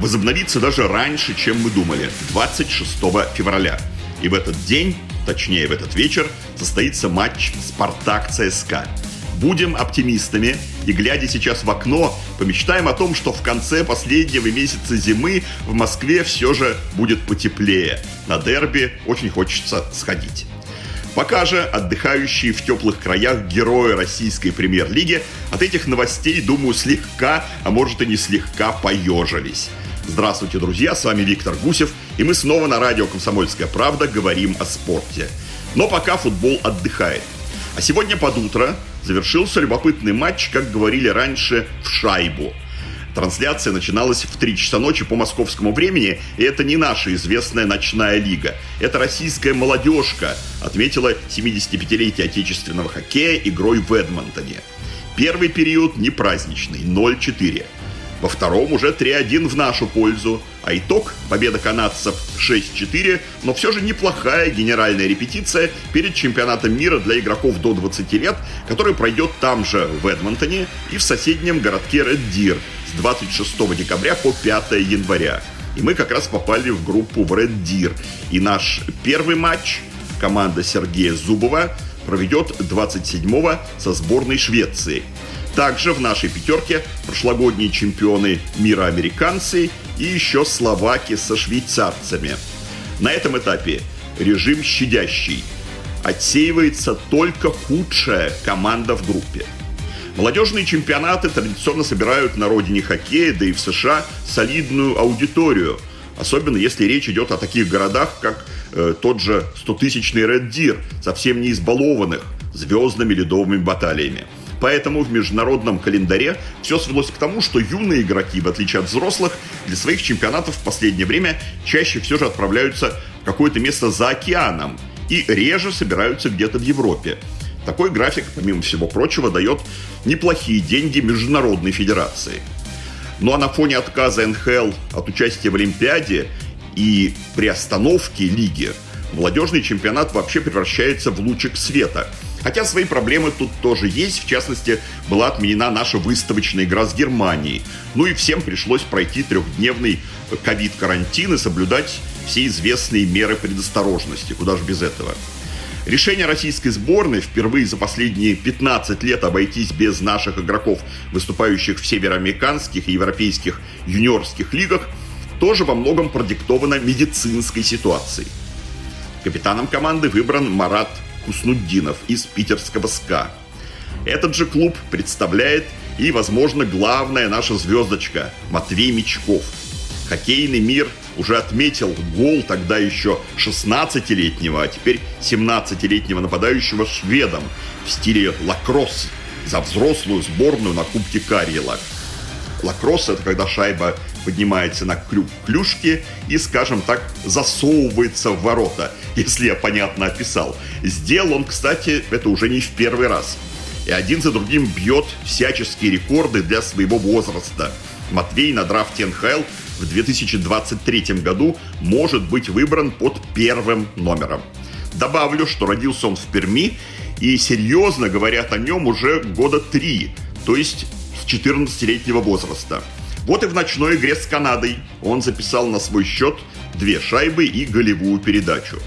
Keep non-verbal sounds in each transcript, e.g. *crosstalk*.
возобновится даже раньше, чем мы думали, 26 февраля. И в этот день, точнее в этот вечер, состоится матч «Спартак-ЦСКА». Будем оптимистами и, глядя сейчас в окно, помечтаем о том, что в конце последнего месяца зимы в Москве все же будет потеплее. На дерби очень хочется сходить. Пока же отдыхающие в теплых краях герои российской премьер-лиги от этих новостей, думаю, слегка, а может и не слегка поежились. Здравствуйте, друзья, с вами Виктор Гусев, и мы снова на радио «Комсомольская правда» говорим о спорте. Но пока футбол отдыхает. А сегодня под утро завершился любопытный матч, как говорили раньше, в шайбу. Трансляция начиналась в 3 часа ночи по московскому времени, и это не наша известная ночная лига. Это российская молодежка, отметила 75-летие отечественного хоккея игрой в Эдмонтоне. Первый период не праздничный, 0-4. Во втором уже 3-1 в нашу пользу. А итог – победа канадцев 6-4, но все же неплохая генеральная репетиция перед чемпионатом мира для игроков до 20 лет, который пройдет там же, в Эдмонтоне, и в соседнем городке Ред Дир с 26 декабря по 5 января. И мы как раз попали в группу в Red Deer. И наш первый матч команда Сергея Зубова проведет 27-го со сборной Швеции – также в нашей пятерке прошлогодние чемпионы мира американцы и еще словаки со швейцарцами. На этом этапе режим щадящий. Отсеивается только худшая команда в группе. Молодежные чемпионаты традиционно собирают на родине хоккея, да и в США, солидную аудиторию. Особенно если речь идет о таких городах, как э, тот же 100-тысячный Red Deer, совсем не избалованных звездными ледовыми баталиями. Поэтому в международном календаре все свелось к тому, что юные игроки, в отличие от взрослых, для своих чемпионатов в последнее время чаще все же отправляются в какое-то место за океаном и реже собираются где-то в Европе. Такой график, помимо всего прочего, дает неплохие деньги Международной Федерации. Ну а на фоне отказа НХЛ от участия в Олимпиаде и приостановки лиги, молодежный чемпионат вообще превращается в лучик света – Хотя свои проблемы тут тоже есть. В частности, была отменена наша выставочная игра с Германией. Ну и всем пришлось пройти трехдневный ковид-карантин и соблюдать все известные меры предосторожности. Куда же без этого? Решение российской сборной впервые за последние 15 лет обойтись без наших игроков, выступающих в североамериканских и европейских юниорских лигах, тоже во многом продиктовано медицинской ситуацией. Капитаном команды выбран Марат Куснуддинов из питерского СКА. Этот же клуб представляет и, возможно, главная наша звездочка Матвей Мечков. Хоккейный мир уже отметил гол тогда еще 16-летнего, а теперь 17-летнего нападающего шведом в стиле лакросс за взрослую сборную на Кубке Карьела. Лакросс – это когда шайба поднимается на крюк клюшки и, скажем так, засовывается в ворота, *laughs* если я понятно описал. Сделал он, кстати, это уже не в первый раз. И один за другим бьет всяческие рекорды для своего возраста. Матвей на драфте НХЛ в 2023 году может быть выбран под первым номером. Добавлю, что родился он в Перми, и серьезно говорят о нем уже года три, то есть с 14-летнего возраста. Вот и в ночной игре с Канадой он записал на свой счет две шайбы и голевую передачу.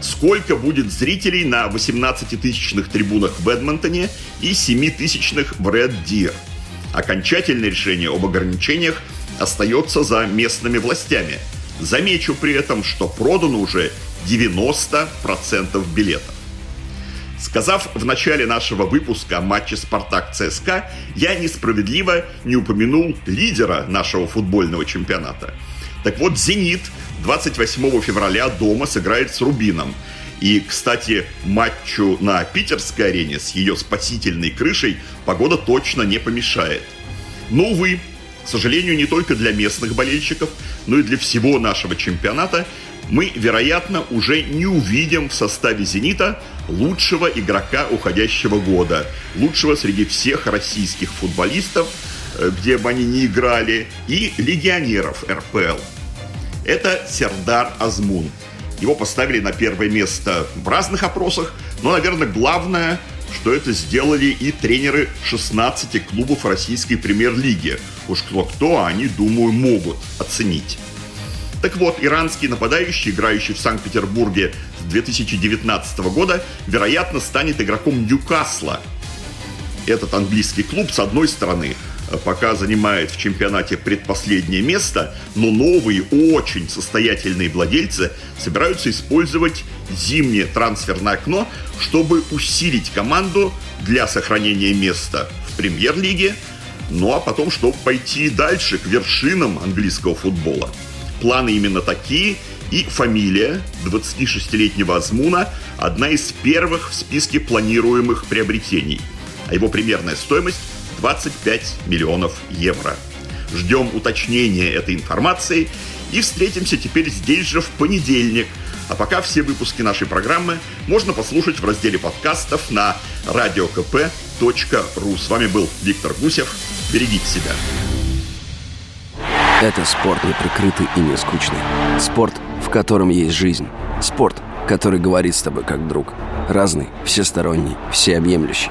Сколько будет зрителей на 18-тысячных трибунах в Эдмонтоне и 7-тысячных в Ред Дир? Окончательное решение об ограничениях остается за местными властями. Замечу при этом, что продано уже 90% билетов. Сказав в начале нашего выпуска о матче «Спартак-ЦСКА», я несправедливо не упомянул лидера нашего футбольного чемпионата. Так вот, «Зенит» 28 февраля дома сыграет с «Рубином». И, кстати, матчу на питерской арене с ее спасительной крышей погода точно не помешает. Но, увы, К сожалению, не только для местных болельщиков, но и для всего нашего чемпионата мы, вероятно, уже не увидим в составе «Зенита» лучшего игрока уходящего года, лучшего среди всех российских футболистов, где бы они ни играли, и легионеров РПЛ. Это Сердар Азмун. Его поставили на первое место в разных опросах, но, наверное, главное, что это сделали и тренеры 16 клубов российской премьер-лиги. Уж кто-кто, они, думаю, могут оценить. Так вот, иранский нападающий, играющий в Санкт-Петербурге с 2019 года, вероятно, станет игроком Ньюкасла. Этот английский клуб, с одной стороны, пока занимает в чемпионате предпоследнее место, но новые, очень состоятельные владельцы собираются использовать зимнее трансферное окно, чтобы усилить команду для сохранения места в премьер-лиге, ну а потом, чтобы пойти дальше к вершинам английского футбола. Планы именно такие, и фамилия 26-летнего Азмуна – одна из первых в списке планируемых приобретений, а его примерная стоимость – 25 миллионов евро. Ждем уточнения этой информации и встретимся теперь здесь же в понедельник. А пока все выпуски нашей программы можно послушать в разделе подкастов на radiokp.ru. С вами был Виктор Гусев. Берегите себя. Это спорт не прикрытый и не скучный. Спорт, в котором есть жизнь. Спорт, который говорит с тобой как друг. Разный, всесторонний, всеобъемлющий.